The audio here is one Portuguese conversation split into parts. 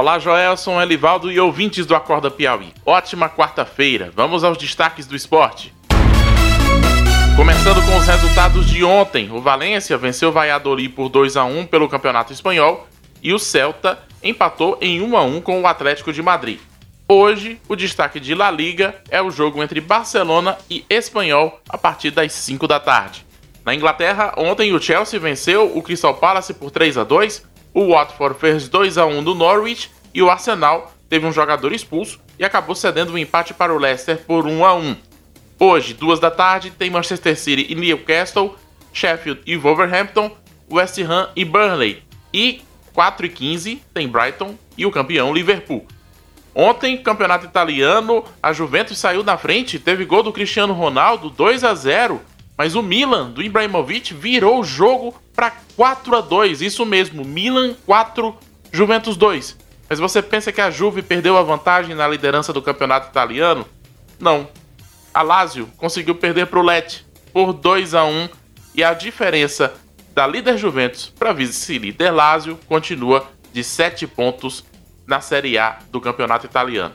Olá, Joelson, Elivaldo e ouvintes do Acorda Piauí. Ótima quarta-feira. Vamos aos destaques do esporte. Começando com os resultados de ontem, o Valência venceu o Valladolid por 2 a 1 pelo Campeonato Espanhol e o Celta empatou em 1 a 1 com o Atlético de Madrid. Hoje, o destaque de La Liga é o jogo entre Barcelona e Espanhol a partir das 5 da tarde. Na Inglaterra, ontem o Chelsea venceu o Crystal Palace por 3 a 2 o Watford fez 2 a 1 do Norwich e o Arsenal teve um jogador expulso e acabou cedendo o um empate para o Leicester por 1 a 1. Hoje, duas da tarde, tem Manchester City e Newcastle, Sheffield e Wolverhampton, West Ham e Burnley. E 4 e 15 tem Brighton e o campeão Liverpool. Ontem, campeonato italiano, a Juventus saiu na frente, teve gol do Cristiano Ronaldo 2 a 0 mas o Milan do Ibrahimovic virou o jogo para 4 a 2. Isso mesmo, Milan 4, Juventus 2. Mas você pensa que a Juve perdeu a vantagem na liderança do campeonato italiano? Não. A Lazio conseguiu perder para o Lecce por 2 a 1 e a diferença da líder Juventus para vice-líder Lazio continua de 7 pontos na Série A do campeonato italiano.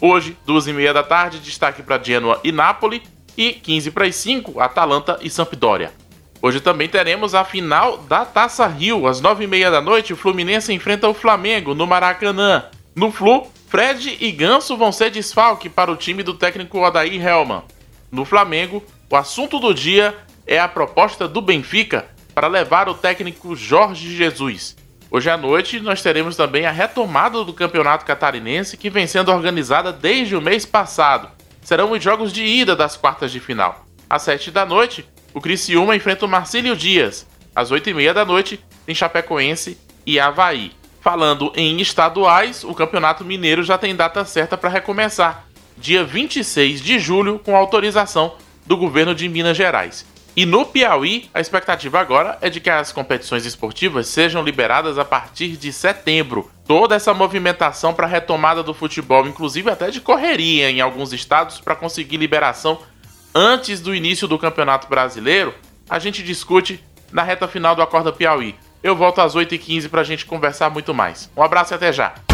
Hoje, duas e meia da tarde, destaque para Genoa e Napoli e 15 para as 5, Atalanta e Sampdoria. Hoje também teremos a final da Taça Rio. Às 9h30 da noite, o Fluminense enfrenta o Flamengo no Maracanã. No Flu, Fred e Ganso vão ser desfalque para o time do técnico Odair Helman. No Flamengo, o assunto do dia é a proposta do Benfica para levar o técnico Jorge Jesus. Hoje à noite, nós teremos também a retomada do campeonato catarinense que vem sendo organizada desde o mês passado serão os jogos de ida das quartas de final. Às 7 da noite, o Criciúma enfrenta o Marcílio Dias. Às 8 e meia da noite, tem Chapecoense e Havaí. Falando em estaduais, o Campeonato Mineiro já tem data certa para recomeçar, dia 26 de julho, com autorização do governo de Minas Gerais. E no Piauí, a expectativa agora é de que as competições esportivas sejam liberadas a partir de setembro. Toda essa movimentação para a retomada do futebol, inclusive até de correria em alguns estados para conseguir liberação antes do início do Campeonato Brasileiro, a gente discute na reta final do Acorda Piauí. Eu volto às 8h15 para a gente conversar muito mais. Um abraço e até já!